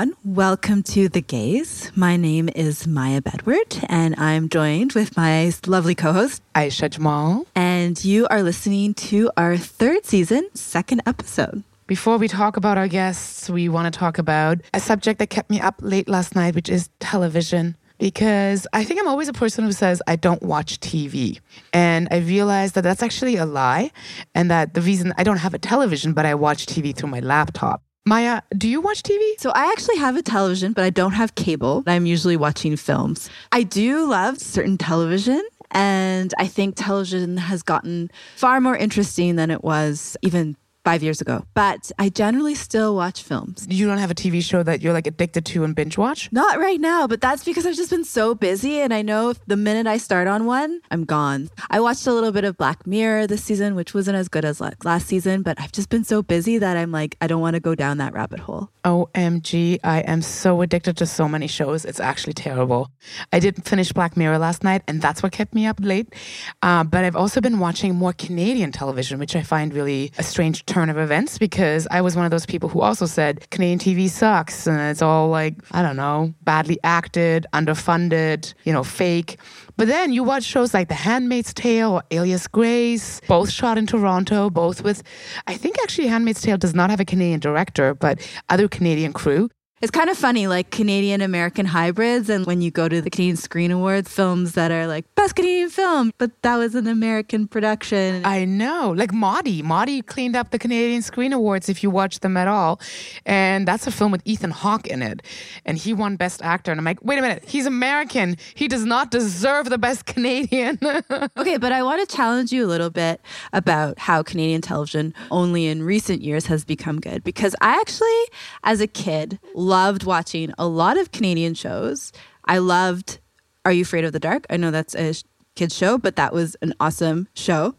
Everyone. Welcome to The Gaze. My name is Maya Bedward, and I'm joined with my lovely co host, Aisha Jamal. And you are listening to our third season, second episode. Before we talk about our guests, we want to talk about a subject that kept me up late last night, which is television. Because I think I'm always a person who says I don't watch TV. And I realized that that's actually a lie. And that the reason I don't have a television, but I watch TV through my laptop. Maya, do you watch TV? So I actually have a television, but I don't have cable. I'm usually watching films. I do love certain television. And I think television has gotten far more interesting than it was even five years ago. But I generally still watch films. You don't have a TV show that you're like addicted to and binge watch? Not right now, but that's because I've just been so busy. And I know the minute I start on one, I'm gone. I watched a little bit of Black Mirror this season, which wasn't as good as last season, but I've just been so busy that I'm like, I don't want to go down that rabbit hole. OMG, I am so addicted to so many shows. It's actually terrible. I did finish Black Mirror last night, and that's what kept me up late. Uh, but I've also been watching more Canadian television, which I find really a strange turn of events because I was one of those people who also said Canadian TV sucks and it's all like, I don't know, badly acted, underfunded, you know, fake. But then you watch shows like The Handmaid's Tale or Alias Grace, both shot in Toronto, both with, I think actually Handmaid's Tale does not have a Canadian director, but other Canadian crew. It's kind of funny, like Canadian American hybrids. And when you go to the Canadian Screen Awards, films that are like best Canadian film, but that was an American production. I know. Like Maudie. Maudie cleaned up the Canadian Screen Awards if you watch them at all. And that's a film with Ethan Hawke in it. And he won Best Actor. And I'm like, wait a minute, he's American. He does not deserve the Best Canadian. okay, but I want to challenge you a little bit about how Canadian television only in recent years has become good. Because I actually, as a kid, loved watching a lot of Canadian shows. I loved Are You Afraid of the Dark? I know that's a kids show, but that was an awesome show.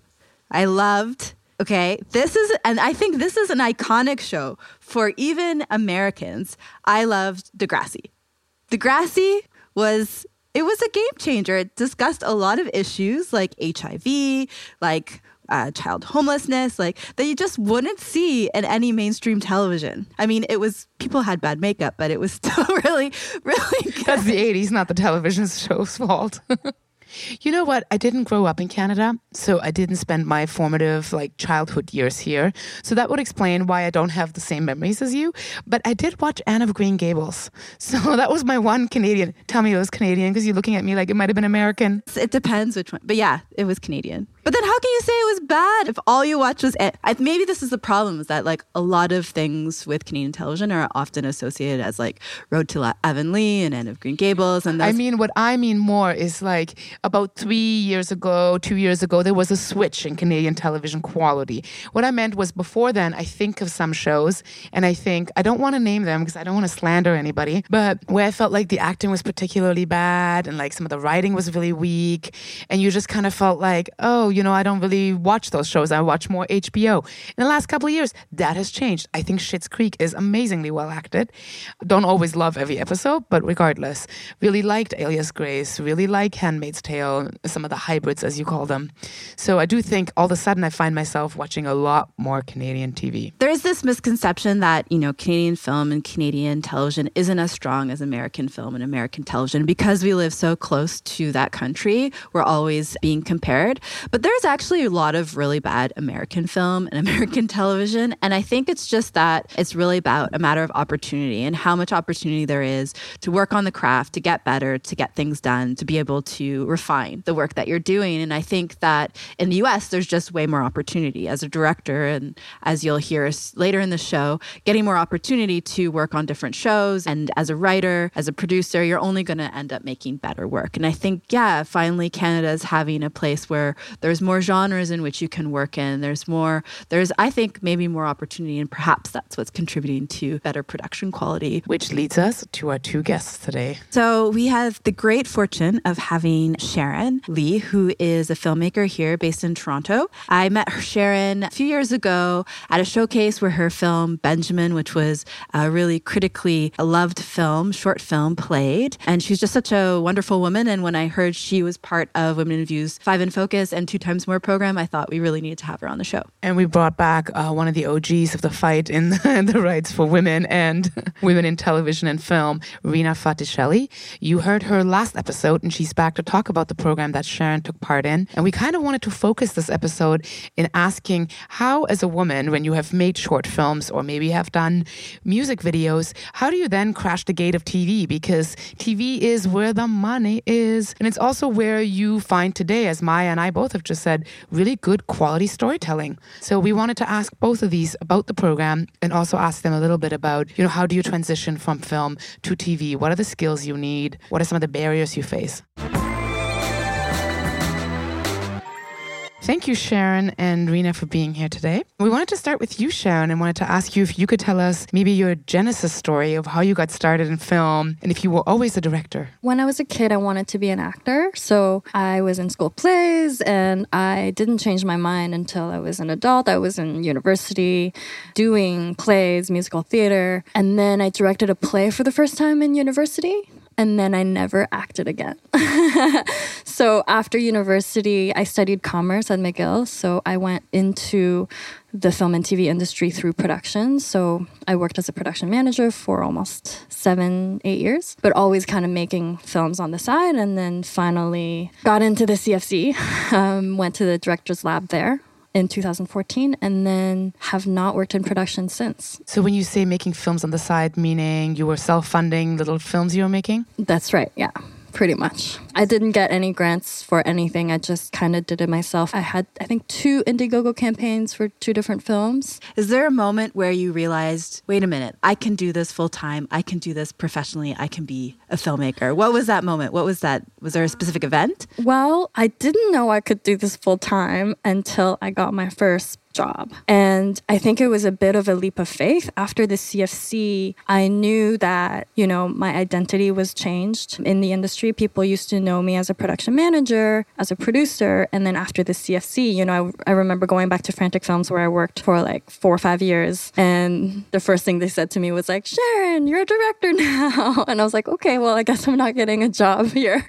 I loved Okay, this is, and I think this is an iconic show for even Americans. I loved Degrassi. Degrassi was, it was a game changer. It discussed a lot of issues like HIV, like uh, child homelessness, like that you just wouldn't see in any mainstream television. I mean, it was people had bad makeup, but it was still really, really good. That's the 80s, not the television show's fault. You know what? I didn't grow up in Canada, so I didn't spend my formative like childhood years here. So that would explain why I don't have the same memories as you. But I did watch Anne of Green Gables. So that was my one Canadian. Tell me it was Canadian because you're looking at me like it might have been American. It depends which one. But yeah, it was Canadian. But then how can you say it was bad if all you watch was it? I, maybe this is the problem is that like a lot of things with Canadian television are often associated as like Road to Avonlea and Anne of Green Gables and I mean what I mean more is like about 3 years ago, 2 years ago there was a switch in Canadian television quality. What I meant was before then I think of some shows and I think I don't want to name them because I don't want to slander anybody, but where I felt like the acting was particularly bad and like some of the writing was really weak and you just kind of felt like, "Oh, you know, I don't really watch those shows. I watch more HBO. In the last couple of years, that has changed. I think Schitt's Creek is amazingly well acted. Don't always love every episode, but regardless, really liked Alias Grace, really like Handmaid's Tale, some of the hybrids, as you call them. So I do think all of a sudden I find myself watching a lot more Canadian TV. There is this misconception that, you know, Canadian film and Canadian television isn't as strong as American film and American television because we live so close to that country. We're always being compared. But but there's actually a lot of really bad American film and American television. And I think it's just that it's really about a matter of opportunity and how much opportunity there is to work on the craft, to get better, to get things done, to be able to refine the work that you're doing. And I think that in the US, there's just way more opportunity as a director. And as you'll hear later in the show, getting more opportunity to work on different shows. And as a writer, as a producer, you're only going to end up making better work. And I think, yeah, finally, Canada's having a place where there's there's more genres in which you can work in. There's more, there's, I think, maybe more opportunity, and perhaps that's what's contributing to better production quality. Which leads us to our two guests today. So we have the great fortune of having Sherren Lee, who is a filmmaker here based in Toronto. I met Sherren a few years ago at a showcase where her film Benjamin, which was a really critically loved film, short film, played. And she's just such a wonderful woman. And when I heard she was part of Women in Views Five in Focus and Two Times More program, I thought we really needed to have her on the show. And we brought back uh, one of the OGs of the fight in the, the rights for women and women in television and film, Rina Fraticelli. You heard her last episode, and she's back to talk about the program that Sherren took part in. And we kind of wanted to focus this episode in asking how, as a woman, when you have made short films or maybe have done music videos, how do you then crash the gate of TV? Because TV is where the money is. And it's also where you find today, as Maya and I both have just said, really good quality storytelling. So we wanted to ask both of these about the program and also ask them a little bit about, you know, how do you transition from film to TV? What are the skills you need? What are some of the barriers you face? Thank you, Sherren and Rina, for being here today. We wanted to start with you, Sherren, and wanted to ask you if you could tell us maybe your genesis story of how you got started in film and if you were always a director. When I was a kid, I wanted to be an actor. So I was in school plays and I didn't change my mind until I was an adult. I was in university doing plays, musical theater. And then I directed a play for the first time in university and then I never acted again. so after university, I studied commerce at McGill. So I went into the film and TV industry through production. So I worked as a production manager for almost seven, eight years, but always kind of making films on the side. And then finally got into the CFC, um, went to the director's lab there in 2014 and then have not worked in production since. So when you say making films on the side, meaning you were self-funding little films you were making? That's right, yeah pretty much. I didn't get any grants for anything. I just kind of did it myself. I had, I think, two Indiegogo campaigns for two different films. Is there a moment where you realized, wait a minute, I can do this full time. I can do this professionally. I can be a filmmaker. What was that moment? What was that? Was there a specific event? Well, I didn't know I could do this full time until I got my first job. And I think it was a bit of a leap of faith. After the CFC, I knew that, you know, my identity was changed in the industry. People used to know me as a production manager, as a producer. And then after the CFC, you know, I, I remember going back to Frantic Films where I worked for like four or five years. And the first thing they said to me was like, Sherren, you're a director now. And I was like, okay, well, I guess I'm not getting a job here.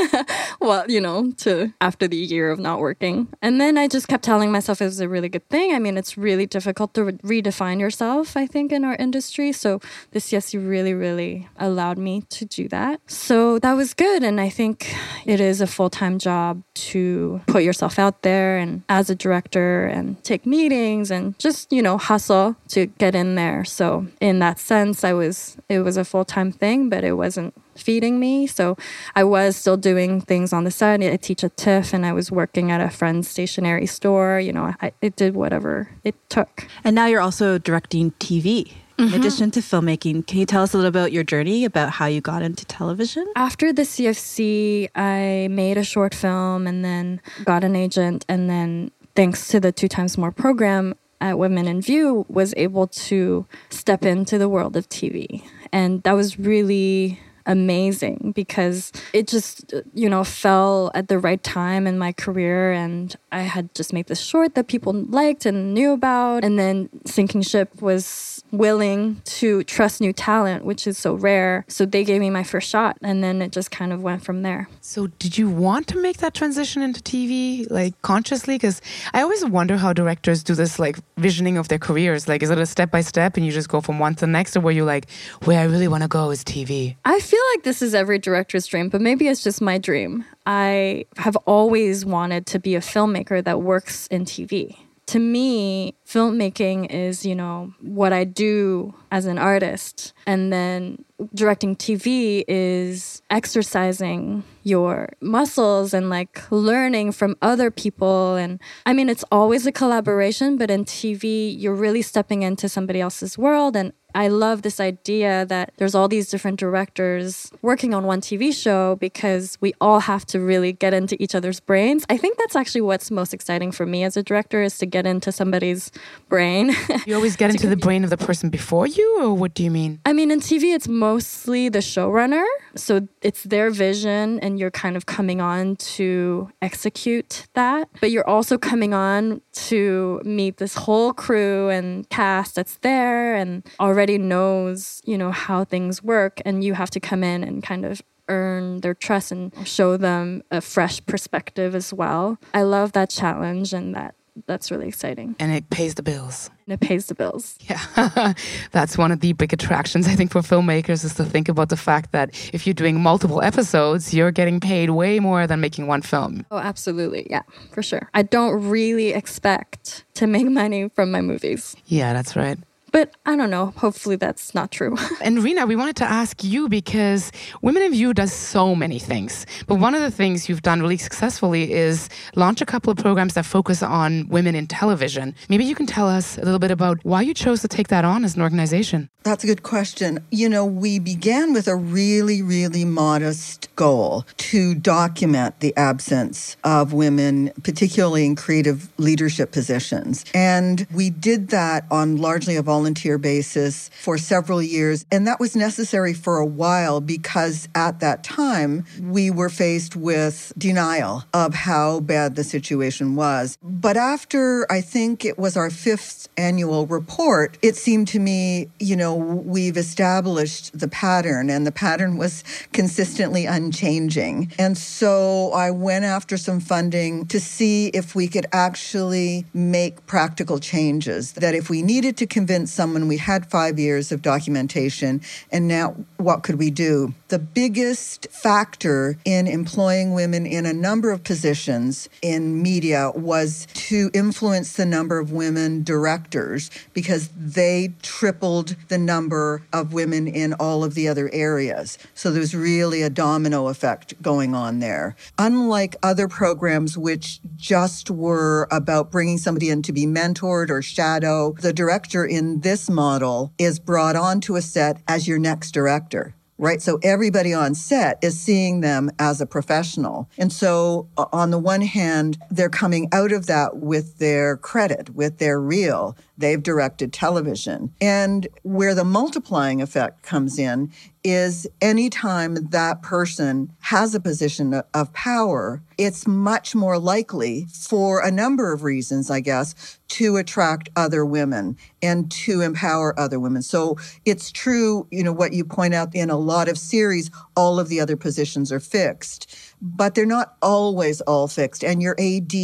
well, you know, to after the year of not working. And then I just kept telling myself it was a really good good thing. I mean, it's really difficult to re- redefine yourself, I think, in our industry. So the CFC really, really allowed me to do that. So that was good. And I think it is a full time job to put yourself out there and as a director and take meetings and just, you know, hustle to get in there. So in that sense, I was, it was a full time thing, but it wasn't feeding me. So I was still doing things on the side. I teach at TIFF and I was working at a friend's stationery store. You know, I, it did whatever it took. And now you're also directing TV. In mm-hmm. addition to filmmaking, can you tell us a little about your journey about how you got into television? After the CFC, I made a short film and then got an agent. And then, thanks to the Two Times More program, at Women in View was able to step into the world of TV. And that was really amazing because it just, you know, fell at the right time in my career. And I had just made this short that people liked and knew about. And then Sinking Ship was willing to trust new talent, which is so rare. So they gave me my first shot. And then it just kind of went from there. So did you want to make that transition into TV, like consciously? Because I always wonder how directors do this, like visioning of their careers. Like, is it a step by step and you just go from one to the next, or were you like, where I really want to go is TV? I feel like this is every director's dream, but maybe it's just my dream. I have always wanted to be a filmmaker that works in TV. To me, filmmaking is, you know, what I do as an artist. And then directing TV is exercising your muscles and like learning from other people. And I mean, it's always a collaboration, but in TV, you're really stepping into somebody else's world. And I love this idea that there's all these different directors working on one TV show because we all have to really get into each other's brains. I think that's actually what's most exciting for me as a director is to get into somebody's brain. you always get into the brain of the person before you, or what do you mean? I mean, in TV, it's mostly the showrunner. So it's their vision, and you're kind of coming on to execute that. But you're also coming on to meet this whole crew and cast that's there and already knows, you know, how things work. And you have to come in and kind of earn their trust and show them a fresh perspective as well. I love that challenge and that that's really exciting. And it pays the bills. And it pays the bills. Yeah. that's one of the big attractions, I think, for filmmakers is to think about the fact that if you're doing multiple episodes, you're getting paid way more than making one film. Oh, absolutely. Yeah, for sure. I don't really expect to make money from my movies. Yeah, that's right. But I don't know. Hopefully, that's not true. and Rina, we wanted to ask you because Women in View does so many things. But one of the things you've done really successfully is launch a couple of programs that focus on women in television. Maybe you can tell us a little bit about why you chose to take that on as an organization. That's a good question. You know, we began with a really, really modest goal to document the absence of women, particularly in creative leadership positions. And we did that on largely a volunteer volunteer basis for several years. And that was necessary for a while because at that time we were faced with denial of how bad the situation was. But after I think it was our fifth annual report, it seemed to me, you know, we've established the pattern and the pattern was consistently unchanging. And so I went after some funding to see if we could actually make practical changes, that if we needed to convince someone we had five years of documentation, and now what could we do? The biggest factor in employing women in a number of positions in media was to influence the number of women directors because they tripled the number of women in all of the other areas. So there's really a domino effect going on there. Unlike other programs, which just were about bringing somebody in to be mentored or shadow, the director this model is brought onto a set as your next director right? So everybody on set is seeing them as a professional. And so, on the one hand, they're coming out of that with their credit, with their reel. They've directed television. And where the multiplying effect comes in is anytime that person has a position of power, it's much more likely for a number of reasons, I guess, to attract other women and to empower other women. So it's true, you know, what you point out in a lot of series, all of the other positions are fixed, but they're not always all fixed. And your AD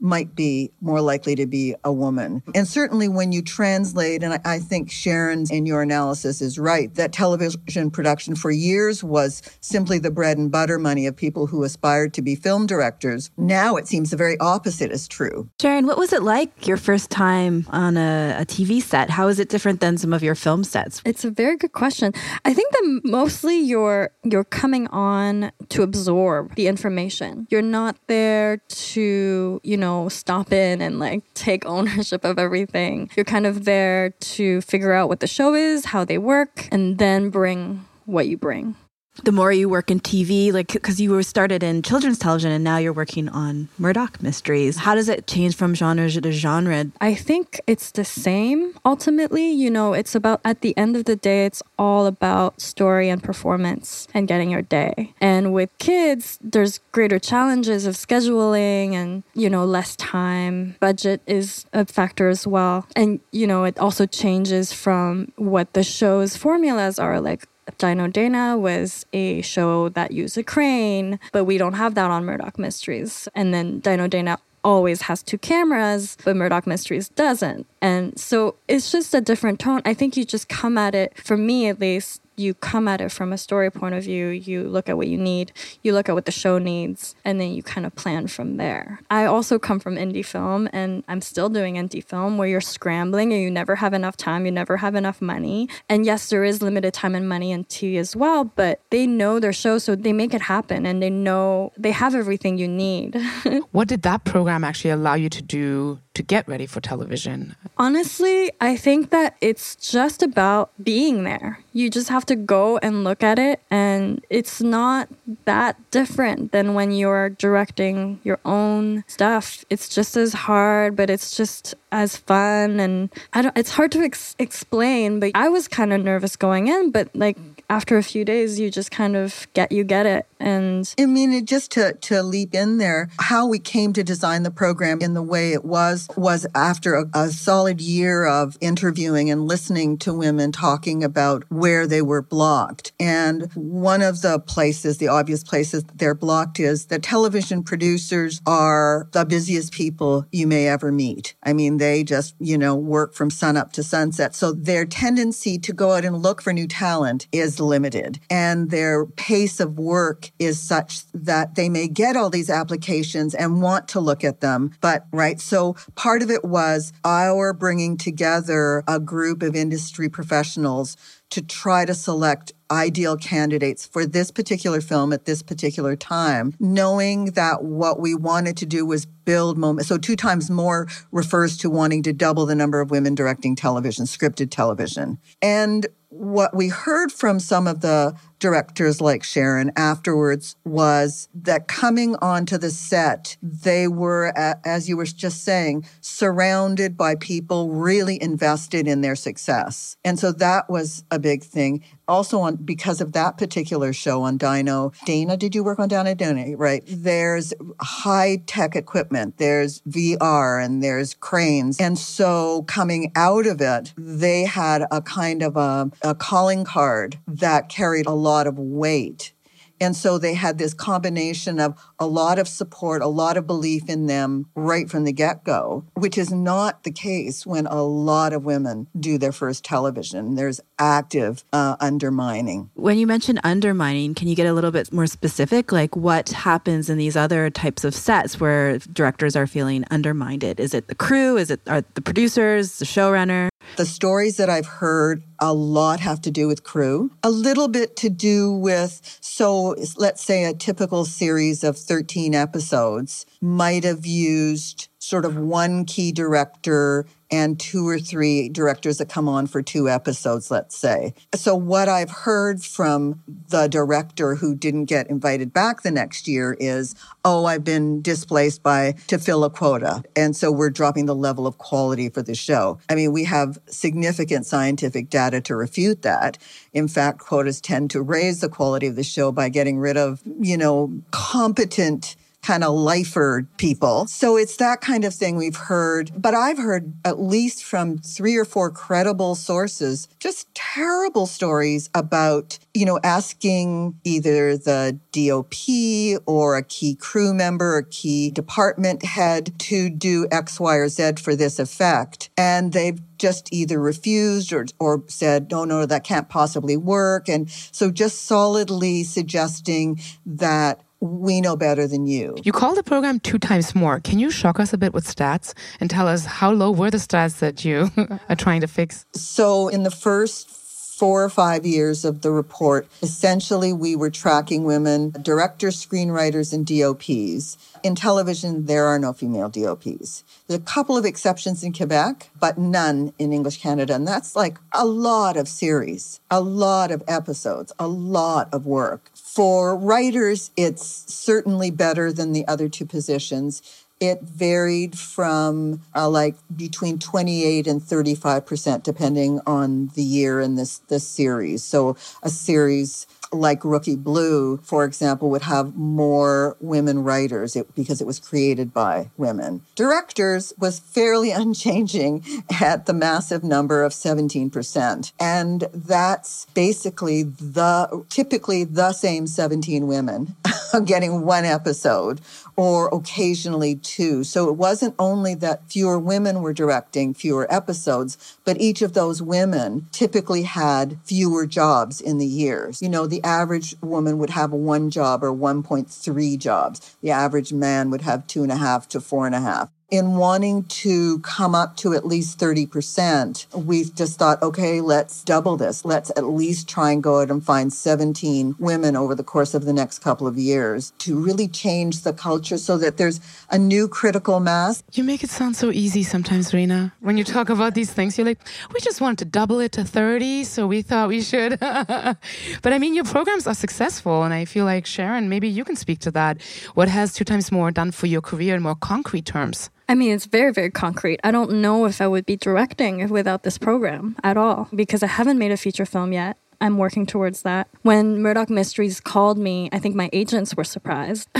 might be more likely to be a woman. And certainly when you translate, and I think Sherren's in your analysis is right, that television production for years was simply the bread and butter money of people who aspired to be film directors. Now it seems the very opposite is true. Sherren, what was it like your first time on a, a TV set? How is it different than some of your film sets? It's a very good question. I think that mostly you're you're coming on to absorb the information. You're not there to, you know, know, stop in and like take ownership of everything. You're kind of there to figure out what the show is, how they work, and then bring what you bring the more you work in TV, like because you were started in children's television and now you're working on Murdoch mysteries, how does it change from genre to genre? I think it's the same. Ultimately, you know, it's about at the end of the day, it's all about story and performance and getting your day. And with kids, there's greater challenges of scheduling and, you know, less time. Budget is a factor as well. And, you know, it also changes from what the show's formulas are like Dino Dana was a show that used a crane, but we don't have that on Murdoch Mysteries. And then Dino Dana always has two cameras, but Murdoch Mysteries doesn't. And so it's just a different tone. I think you just come at it, for me at least, you come at it from a story point of view. You look at what you need, you look at what the show needs, and then you kind of plan from there. I also come from indie film, and I'm still doing indie film where you're scrambling and you never have enough time, you never have enough money. And yes, there is limited time and money in TV as well, but they know their show, so they make it happen and they know they have everything you need. what did that program actually allow you to do to get ready for television? Honestly, I think that it's just about being there. You just have to go and look at it, and it's not that different than when you're directing your own stuff. It's just as hard, but it's just as fun and I don't it's hard to ex- explain, but I was kind of nervous going in, but like after a few days you just kind of get you get it. And i mean just to to leap in there how we came to design the program in the way it was was after a, a solid year of interviewing and listening to women talking about where they were blocked. And one of the places the obvious places they're blocked is that television producers are the busiest people you may ever meet. I mean they just you know work from sun up to sunset so their tendency to go out and look for new talent is limited and their pace of work is such that they may get all these applications and want to look at them. But, right. So part of it was our bringing together a group of industry professionals to try to select ideal candidates for this particular film at this particular time, knowing that what we wanted to do was build moment. So two times more refers to wanting to double the number of women directing television, scripted television. And what we heard from some of the directors like Sherren afterwards was that coming onto the set, they were, as you were just saying, surrounded by people really invested in their success. And so that was a big thing also on because of that particular show on Dino. Dana, did you work on Dino? Dana, right? There's high tech equipment. There's VR and there's cranes. And so coming out of it, they had a kind of a, a calling card that carried a lot of weight and so they had this combination of a lot of support, a lot of belief in them right from the get go, which is not the case when a lot of women do their first television. There's active uh, undermining. When you mention undermining, can you get a little bit more specific? Like what happens in these other types of sets where directors are feeling undermined? Is it the crew? Is it are the producers, the showrunner? The stories that I've heard a lot have to do with crew, a little bit to do with, so let's say a typical series of 13 episodes might have used sort of one key director and two or three directors that come on for two episodes, let's say. So, what I've heard from the director who didn't get invited back the next year is, oh, I've been displaced by to fill a quota. And so we're dropping the level of quality for the show. I mean, we have significant scientific data to refute that. In fact, quotas tend to raise the quality of the show by getting rid of, you know, competent kind of lifer people. So it's that kind of thing we've heard. But I've heard at least from three or four credible sources just terrible stories about, you know, asking either the DOP or a key crew member, a key department head to do X, Y, or Z for this effect. And they've just either refused or, or said, no, no, that can't possibly work. And so just solidly suggesting that we know better than you. You call the program two times more. Can you shock us a bit with stats and tell us how low were the stats that you are trying to fix? So, in the first four or five years of the report, essentially we were tracking women, directors, screenwriters, and DOPs. In television, there are no female DOPs. There's a couple of exceptions in Quebec, but none in English Canada. And that's like a lot of series, a lot of episodes, a lot of work. For writers, it's certainly better than the other two positions. It varied from uh, like between 28 and 35 percent, depending on the year in this this series. So a series like Rookie Blue, for example, would have more women writers it, because it was created by women. Directors was fairly unchanging at the massive number of 17%. And that's basically the typically the same 17 women getting one episode or occasionally two. So it wasn't only that fewer women were directing fewer episodes, but each of those women typically had fewer jobs in the years. You know, the average woman would have one job or 1.3 jobs. The average man would have two and a half to four and a half in wanting to come up to at least 30%, we've just thought, okay, let's double this. Let's at least try and go out and find 17 women over the course of the next couple of years to really change the culture so that there's a new critical mass. You make it sound so easy sometimes, Rina. When you talk about these things, you're like, we just wanted to double it to 30, so we thought we should. but I mean, your programs are successful, and I feel like, Sherren, maybe you can speak to that. What has two times more done for your career in more concrete terms? I mean, it's very, very concrete. I don't know if I would be directing without this program at all because I haven't made a feature film yet. I'm working towards that. When Murdoch Mysteries called me, I think my agents were surprised.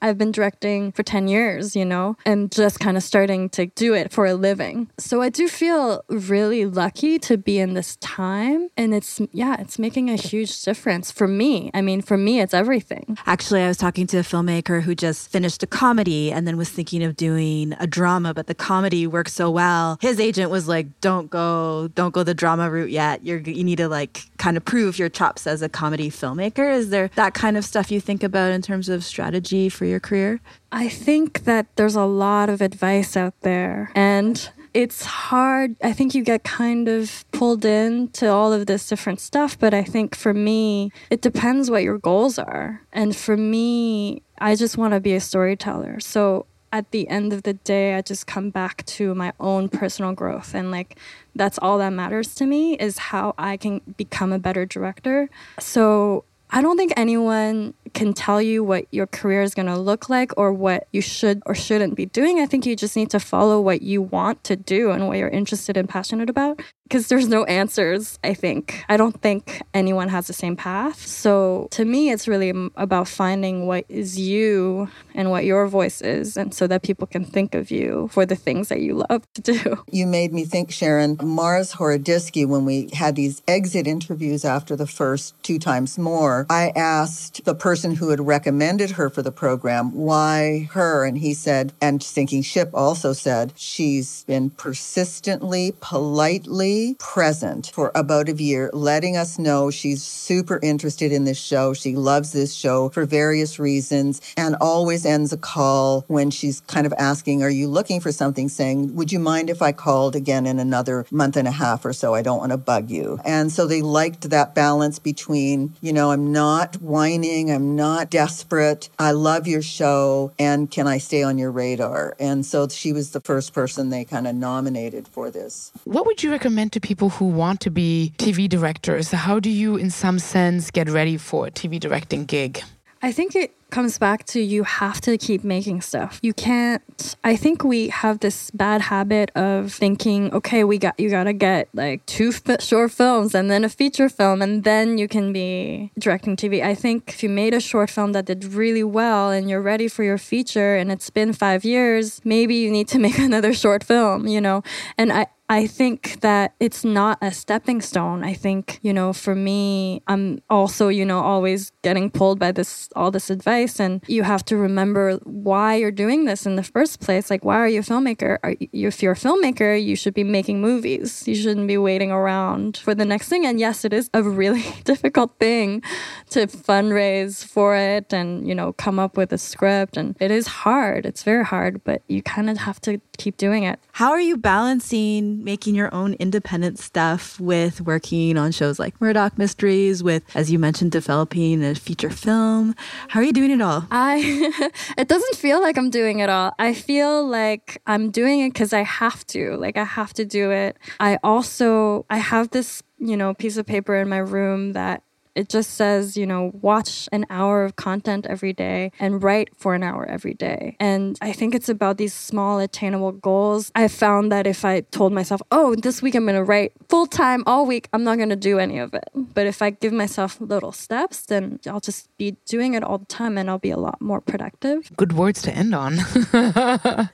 I've been directing for 10 years, you know, and just kind of starting to do it for a living. So I do feel really lucky to be in this time. And it's, yeah, it's making a huge difference for me. I mean, for me, it's everything. Actually, I was talking to a filmmaker who just finished a comedy and then was thinking of doing a drama, but the comedy worked so well. His agent was like, don't go, don't go the drama route yet. You're, you need to like kind of prove your chops as a comedy filmmaker. Is there that kind of stuff you think about in terms of strategy for your career? I think that there's a lot of advice out there and it's hard. I think you get kind of pulled in to all of this different stuff, but I think for me, it depends what your goals are. And for me, I just want to be a storyteller. So at the end of the day, I just come back to my own personal growth. And like, that's all that matters to me is how I can become a better director. So I don't think anyone can tell you what your career is going to look like or what you should or shouldn't be doing. I think you just need to follow what you want to do and what you're interested and passionate about because there's no answers, I think. I don't think anyone has the same path. So to me, it's really about finding what is you and what your voice is, and so that people can think of you for the things that you love to do. You made me think, Sherren, Mars Horodyski, when we had these exit interviews after the first two times more, I asked the person who had recommended her for the program, why her? And he said, and Sinking Ship also said, she's been persistently, politely, present for about a year, letting us know she's super interested in this show. She loves this show for various reasons and always ends a call when she's kind of asking, Are you looking for something? saying, Would you mind if I called again in another month and a half or so? I don't want to bug you. And so they liked that balance between, you know, I'm not whining, I'm not desperate, I love your show, and can I stay on your radar? And so she was the first person they kind of nominated for this. What would you recommend? To people who want to be TV directors? How do you, in some sense, get ready for a TV directing gig? I think it comes back to you have to keep making stuff. You can't I think we have this bad habit of thinking, okay, we got you got to get like two f- short films and then a feature film and then you can be directing TV. I think if you made a short film that did really well and you're ready for your feature and it's been 5 years, maybe you need to make another short film, you know. And I I think that it's not a stepping stone. I think, you know, for me, I'm also, you know, always getting pulled by this, all this advice. And you have to remember why you're doing this in the first place. Like, why are you a filmmaker? Are you, if you're a filmmaker, you should be making movies. You shouldn't be waiting around for the next thing. And yes, it is a really difficult thing to fundraise for it and, you know, come up with a script. And it is hard. It's very hard, but you kind of have to keep doing it. How are you balancing? making your own independent stuff with working on shows like Murdoch Mysteries, with, as you mentioned, developing a feature film. How are you doing it all? I, it doesn't feel like I'm doing it all. I feel like I'm doing it because I have to. Like, I have to do it. I also, I have this you know, piece of paper in my room that it just says, you know, watch an hour of content every day and write for an hour every day. And I think it's about these small attainable goals. I found that if I told myself, oh, this week I'm going to write full time all week, I'm not going to do any of it. But if I give myself little steps, then I'll just be doing it all the time and I'll be a lot more productive. Good words to end on.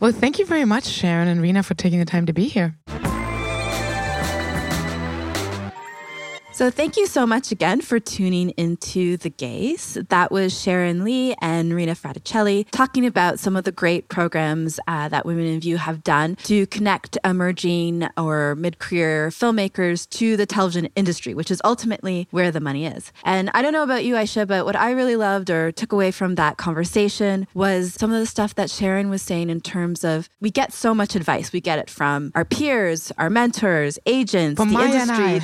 well, thank you very much, Sherren and Rina, for taking the time to be here. So, thank you so much again for tuning into The Gaze. That was Sherren Lee and Rina Fraticelli talking about some of the great programs uh, that Women in View have done to connect emerging or mid career filmmakers to the television industry, which is ultimately where the money is. And I don't know about you, Aisha, but what I really loved or took away from that conversation was some of the stuff that Sherren was saying in terms of we get so much advice. We get it from our peers, our mentors, agents, from the industry.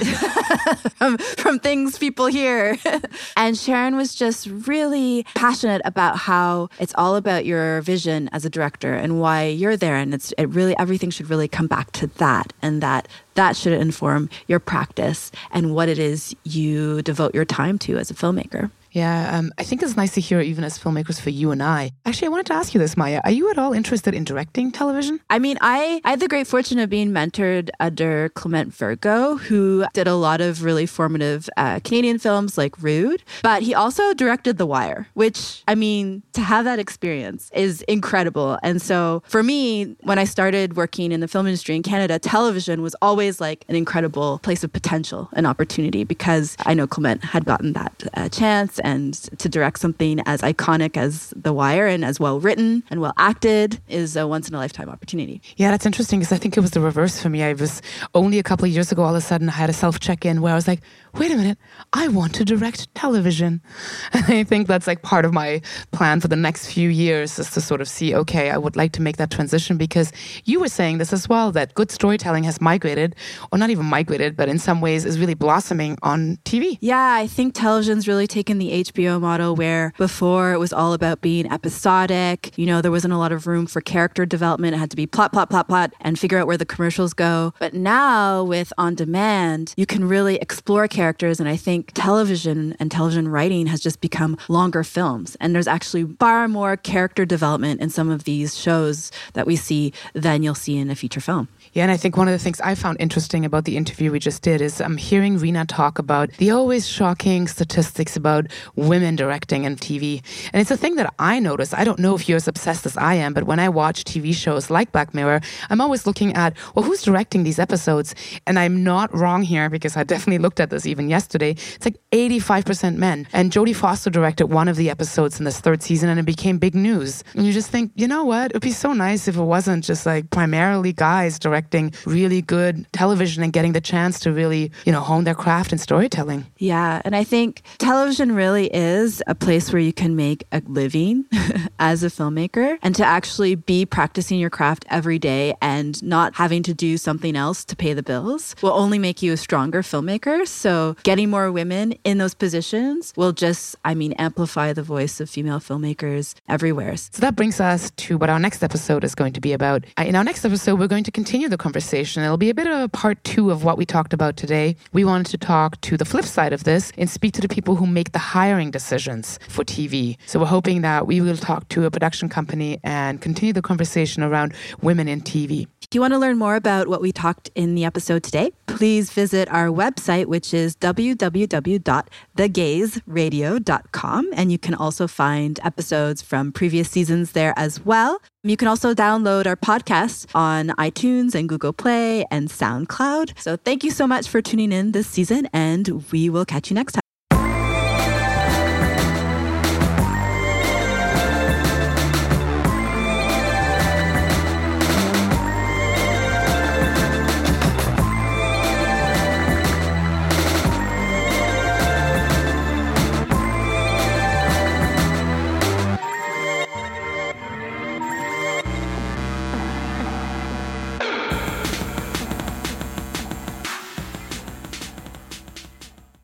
from, from things people hear. and Sherren was just really passionate about how it's all about your vision as a director and why you're there. And it's it really everything should really come back to that and that that should inform your practice and what it is you devote your time to as a filmmaker. Yeah, um, I think it's nice to hear, even as filmmakers, for you and I. Actually, I wanted to ask you this, Maya. Are you at all interested in directing television? I mean, I, I had the great fortune of being mentored under Clement Virgo, who did a lot of really formative uh, Canadian films like Rude, but he also directed The Wire, which, I mean, to have that experience is incredible. And so for me, when I started working in the film industry in Canada, television was always like an incredible place of potential and opportunity because I know Clement had gotten that uh, chance and to direct something as iconic as The Wire and as well written and well acted is a once in a lifetime opportunity. Yeah, that's interesting because I think it was the reverse for me. I was only a couple of years ago, all of a sudden, I had a self check in where I was like, wait a minute, I want to direct television. And I think that's like part of my plan for the next few years is to sort of see, okay, I would like to make that transition because you were saying this as well that good storytelling has migrated, or not even migrated, but in some ways is really blossoming on TV. Yeah, I think television's really taken the HBO model where before it was all about being episodic. You know, there wasn't a lot of room for character development. It had to be plot, plot, plot, plot, and figure out where the commercials go. But now with on demand, you can really explore characters. And I think television and television writing has just become longer films. And there's actually far more character development in some of these shows that we see than you'll see in a feature film. Yeah, and I think one of the things I found interesting about the interview we just did is I'm hearing Rina talk about the always shocking statistics about women directing in TV. And it's a thing that I notice. I don't know if you're as obsessed as I am, but when I watch TV shows like Black Mirror, I'm always looking at, well, who's directing these episodes? And I'm not wrong here because I definitely looked at this even yesterday. It's like 85% men. And Jodie Foster directed one of the episodes in this third season and it became big news. And you just think, you know what? It'd be so nice if it wasn't just like primarily guys directing directing really good television and getting the chance to really, you know, hone their craft in storytelling. Yeah. And I think television really is a place where you can make a living as a filmmaker and to actually be practicing your craft every day and not having to do something else to pay the bills will only make you a stronger filmmaker. So getting more women in those positions will just, I mean, amplify the voice of female filmmakers everywhere. So that brings us to what our next episode is going to be about. Uh, in our next episode, we're going to continue the the conversation. It'll be a bit of a part two of what we talked about today. We wanted to talk to the flip side of this and speak to the people who make the hiring decisions for TV. So we're hoping that we will talk to a production company and continue the conversation around women in TV. You want to learn more about what we talked in the episode today, please visit our website, which is www.thegazeradio.com. And you can also find episodes from previous seasons there as well. You can also download our podcast on iTunes and Google Play and SoundCloud. So thank you so much for tuning in this season, and we will catch you next time.